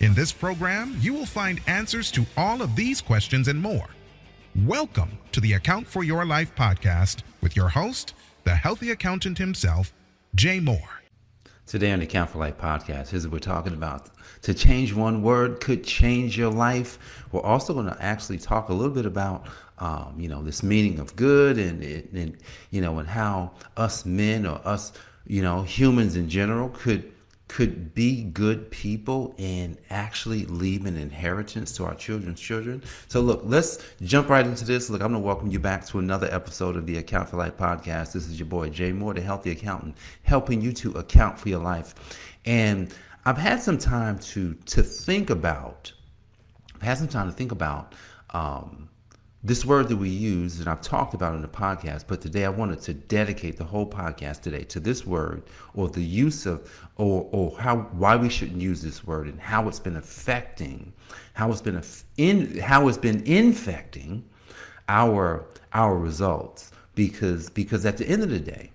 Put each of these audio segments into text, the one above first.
In this program, you will find answers to all of these questions and more. Welcome to the Account for Your Life podcast with your host, the healthy accountant himself, Jay Moore. Today on the Account for Life podcast, here's what we're talking about. To change one word could change your life. We're also going to actually talk a little bit about, um, you know, this meaning of good and, and, you know, and how us men or us, you know, humans in general could could be good people and actually leave an inheritance to our children's children. So, look, let's jump right into this. Look, I'm going to welcome you back to another episode of the Account for Life podcast. This is your boy, Jay Moore, the healthy accountant, helping you to account for your life. And I've had some time to to think about, I've had some time to think about um, this word that we use, and I've talked about in the podcast, but today I wanted to dedicate the whole podcast today to this word or the use of or or how why we shouldn't use this word and how it's been affecting, how it's been in how it's been infecting our our results. Because because at the end of the day,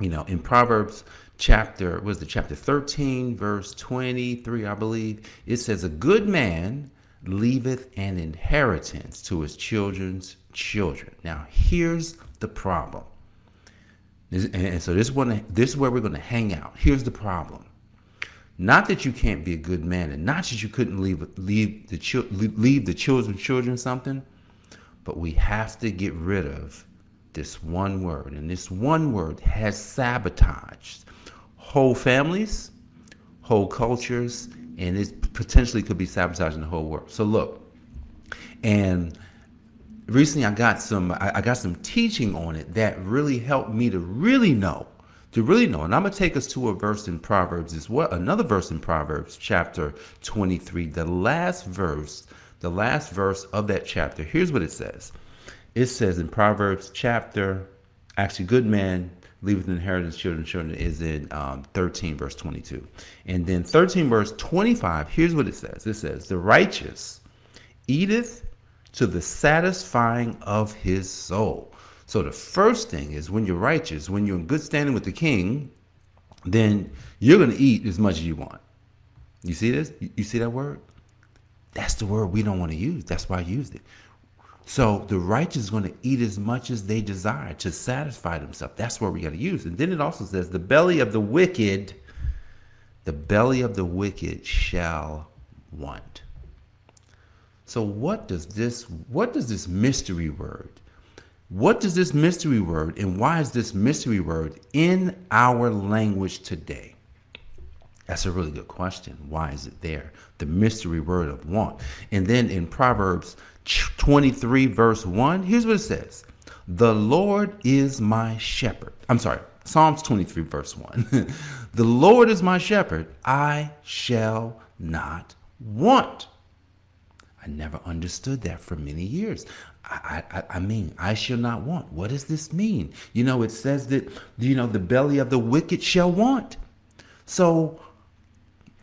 you know, in Proverbs chapter was the chapter 13, verse 23, I believe, it says, A good man leaveth an inheritance to his children's children. Now, here's the problem. And so this one, this is where we're going to hang out. Here's the problem. Not that you can't be a good man, and not that you couldn't leave leave the leave the children's children something, but we have to get rid of this one word, and this one word has sabotaged whole families, whole cultures, and it potentially could be sabotaging the whole world. So look, and recently I got some I got some teaching on it that really helped me to really know to really know. And I'm gonna take us to a verse in Proverbs as well, another verse in Proverbs chapter 23, the last verse, the last verse of that chapter. Here's what it says. It says in Proverbs chapter, actually, good man leaveth an inheritance children children is in um, 13 verse 22 and then 13 verse 25 here's what it says. It says the righteous eateth to the satisfying of his soul. So the first thing is when you're righteous when you're in good standing with the king then you're going to eat as much as you want. You see this? You see that word? That's the word we don't want to use. That's why i used it so the righteous is going to eat as much as they desire to satisfy themselves. That's where we got to use. And then it also says, the belly of the wicked, the belly of the wicked shall want. So what does this what does this mystery word? What does this mystery word and why is this mystery word in our language today? That's a really good question. Why is it there? The mystery word of want. And then in Proverbs 23, verse 1, here's what it says The Lord is my shepherd. I'm sorry, Psalms 23, verse 1. the Lord is my shepherd, I shall not want. I never understood that for many years. I, I, I, mean, I shall not want. What does this mean? You know, it says that, you know, the belly of the wicked shall want. So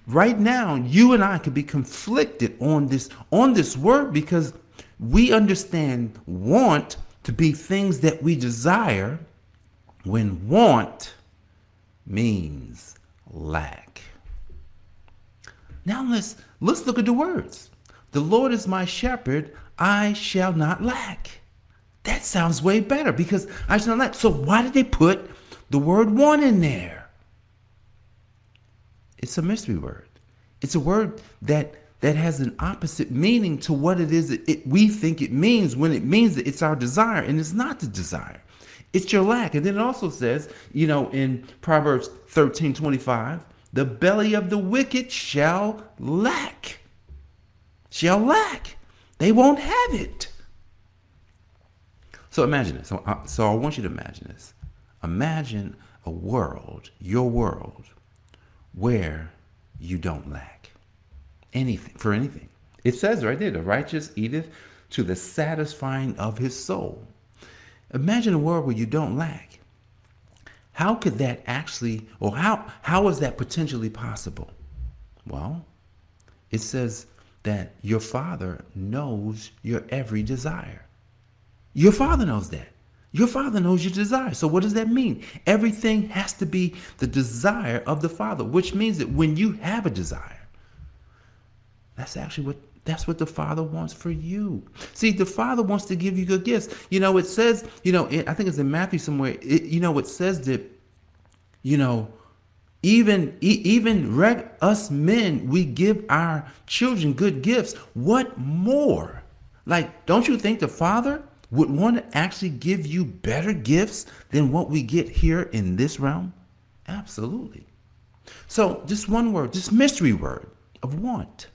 right now, you and I could be conflicted on this on this word because we understand want to be things that we desire when want means lack. Now let's let's look at the words. The Lord is my shepherd, I shall not lack. That sounds way better because I shall not lack. So why did they put the word want in there? It's a mystery word. It's a word that that has an opposite meaning to what it is that it, we think it means when it means that it's our desire and it's not the desire. It's your lack. And then it also says, you know, in Proverbs 13 25, the belly of the wicked shall lack. Shall lack. They won't have it. So imagine this. So, uh, so I want you to imagine this. Imagine a world, your world, where you don't lack anything for anything. It says right there, the righteous eateth to the satisfying of his soul. Imagine a world where you don't lack. How could that actually, or how, how is that potentially possible? Well, it says that your father knows your every desire. Your father knows that. Your father knows your desire. So what does that mean? Everything has to be the desire of the father, which means that when you have a desire, that's actually what that's what the Father wants for you. See, the Father wants to give you good gifts. You know, it says, you know, I think it's in Matthew somewhere. It, you know, it says that, you know, even even reg, us men, we give our children good gifts. What more? Like, don't you think the Father would want to actually give you better gifts than what we get here in this realm? Absolutely. So, just one word, this mystery word of want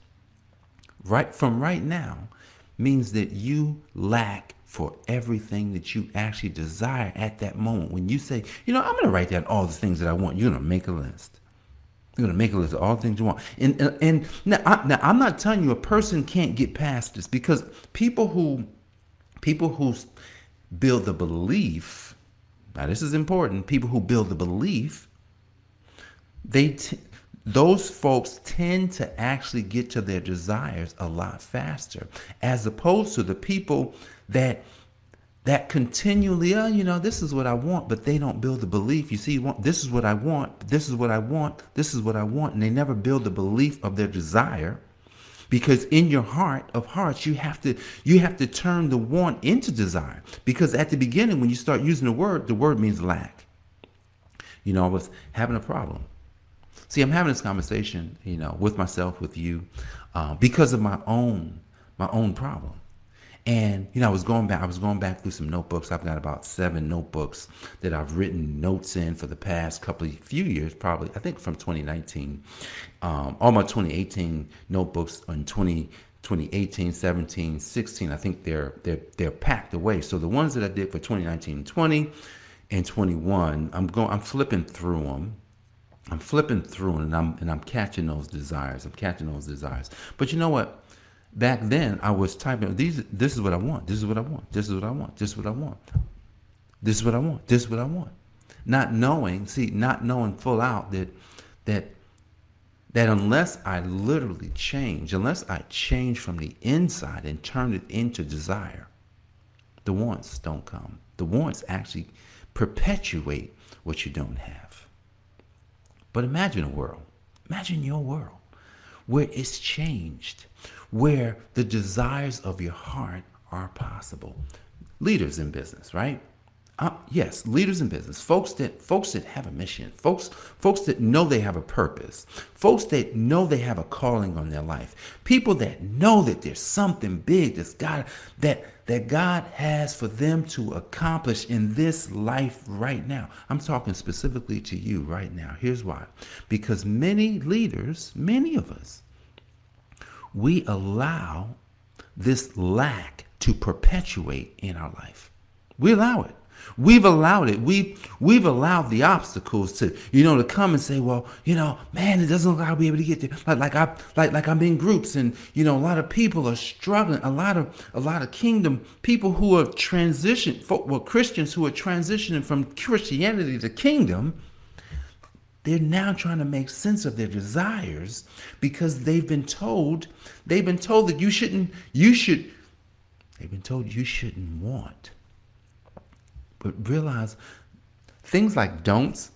right from right now means that you lack for everything that you actually desire at that moment. When you say, you know, I'm going to write down all the things that I want, you're going to make a list. You're going to make a list of all the things you want. And, and, and now, I, now, I'm not telling you a person can't get past this because people who, people who build the belief, now this is important, people who build the belief, they, t- those folks tend to actually get to their desires a lot faster as opposed to the people that that continually oh, you know this is what i want but they don't build the belief you see this is what i want this is what i want this is what i want and they never build the belief of their desire because in your heart of hearts you have to you have to turn the want into desire. Because at the beginning when you start using the word the word means lack. You know i was having a problem. See, I'm having this conversation, you know, with myself, with you, uh, because of my own my own problem. And you know, I was going back. I was going back through some notebooks. I've got about seven notebooks that I've written notes in for the past couple of few years, probably. I think from 2019, um, all my 2018 notebooks on 20. 2018, 17, 16, I think they're they're they're packed away. So the ones that I did for 2019, 20, and 21, I'm going I'm flipping through them I'm flipping through them and I'm and I'm catching those desires. I'm catching those desires. But you know what? Back then I was typing these this is what I want. This is what I want. This is what I want. This is what I want. This is what I want. This is what I want. Not knowing, see, not knowing full out that that that unless I literally change, unless I change from the inside and turn it into desire, the wants don't come. The wants actually perpetuate what you don't have. But imagine a world, imagine your world where it's changed, where the desires of your heart are possible. Leaders in business, right? Uh, yes, leaders in business, folks that folks that have a mission, folks folks that know they have a purpose, folks that know they have a calling on their life, people that know that there's something big that's God that that God has for them to accomplish in this life right now. I'm talking specifically to you right now. Here's why: because many leaders, many of us, we allow this lack to perpetuate in our life. We allow it. We've allowed it. We've we've allowed the obstacles to, you know, to come and say, well, you know, man, it doesn't look like I'll be able to get there. Like like I like like I'm in groups and you know, a lot of people are struggling. A lot of a lot of kingdom people who are transitioned, well, Christians who are transitioning from Christianity to kingdom. They're now trying to make sense of their desires because they've been told, they've been told that you shouldn't, you should, they've been told you shouldn't want. But realize things like don'ts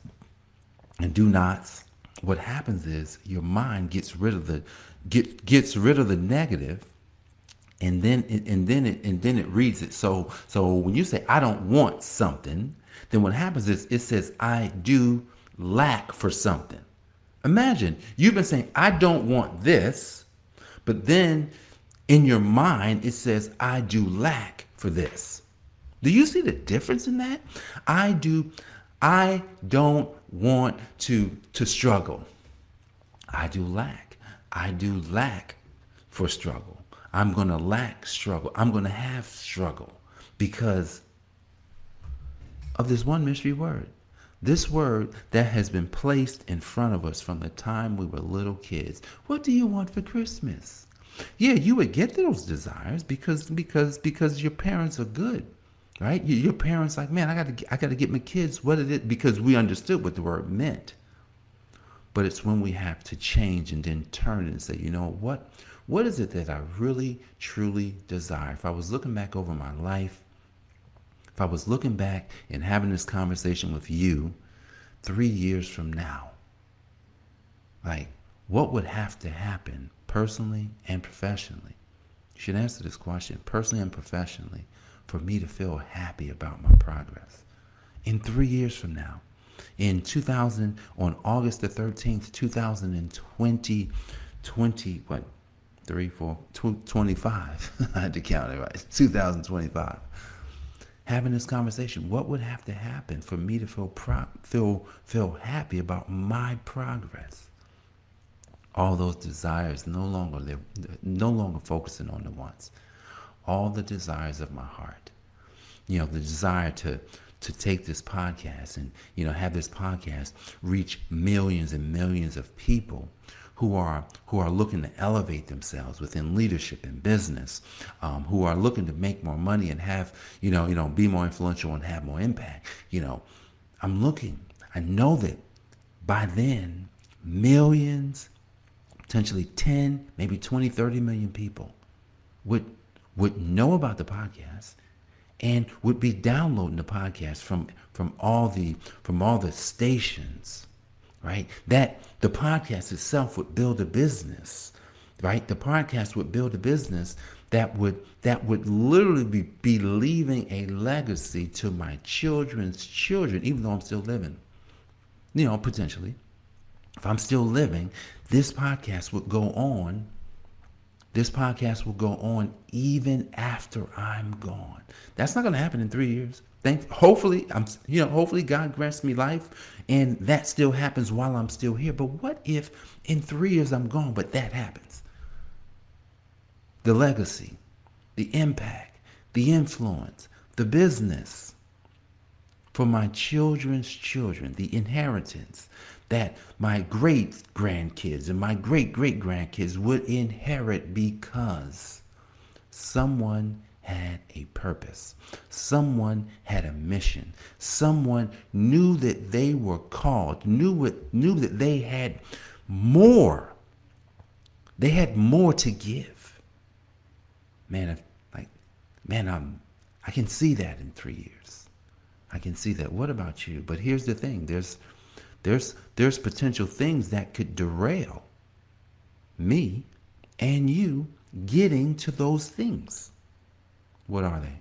and do nots, what happens is your mind gets rid of the get gets rid of the negative and then it, and then it and then it reads it. So so when you say I don't want something, then what happens is it says I do lack for something. Imagine you've been saying I don't want this, but then in your mind it says I do lack for this. Do you see the difference in that? I do. I don't want to to struggle. I do lack. I do lack for struggle. I'm going to lack struggle. I'm going to have struggle because of this one mystery word. This word that has been placed in front of us from the time we were little kids. What do you want for Christmas? Yeah, you would get those desires because because because your parents are good, right? Your, parents like, man, I got to I got to get my kids what it because we understood what the word meant. But it's when we have to change and then turn and say, you know what? What is it that I really truly desire? If I was looking back over my life, if I was looking back and having this conversation with you three years from now, like what would have to happen personally and professionally? You should answer this question personally and professionally for me to feel happy about my progress. In three years from now, in 2000, on August the 13th, 2020, 20, what, three, four, 25. I had to count it right. 2025. Having this conversation, what would have to happen for me to feel pro- feel feel happy about my progress? all those desires no longer live, no longer focusing on the wants all the desires of my heart you know the desire to to take this podcast and you know have this podcast reach millions and millions of people who are who are looking to elevate themselves within leadership and business, um, who are looking to make more money and have you know you know be more influential and have more impact. You know, I'm looking. I know that by then millions potentially 10, maybe 20, 30 million people would would know about the podcast and would be downloading the podcast from from all the from all the stations, right? That the podcast itself would build a business, right? The podcast would build a business that would that would literally be, be leaving a legacy to my children's children, even though I'm still living. You know, potentially if I'm still living, this podcast would go on. This podcast will go on even after I'm gone. That's not going to happen in three years. Thank, hopefully, I'm, you know, hopefully God grants me life, and that still happens while I'm still here. But what if in three years I'm gone, but that happens? The legacy, the impact, the influence, the business for my children's children, the inheritance, that my great grandkids and my great great grandkids would inherit because someone had a purpose. Someone had a mission. Someone knew that they were called, knew what, knew that they had more. They had more to give. Man, if, like, man, I'm, I can see that in three years. I can see that. What about you? But here's the thing: there's there's there's potential things that could derail me and you getting to those things. What are they?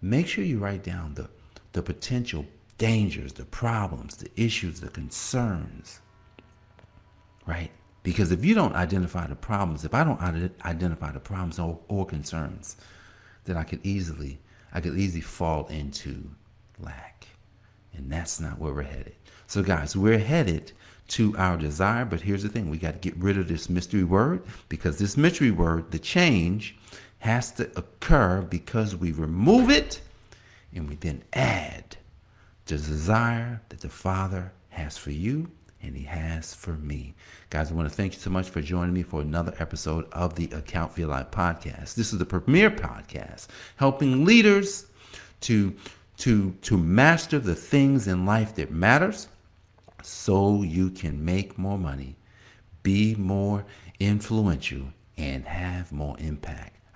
Make sure you write down the the potential dangers, the problems, the issues, the concerns. Right? Because if you don't identify the problems, if I don't identify the problems or, or concerns, then I could easily I could easily fall into lack. And that's not where we're headed. So, guys, we're headed to our desire, but here's the thing we got to get rid of this mystery word because this mystery word, the change, has to occur because we remove it and we then add the desire that the Father has for you and He has for me. Guys, I want to thank you so much for joining me for another episode of the Account for Your Life podcast. This is the premier podcast helping leaders to to to master the things in life that matters so you can make more money, be more influential, and have more impact.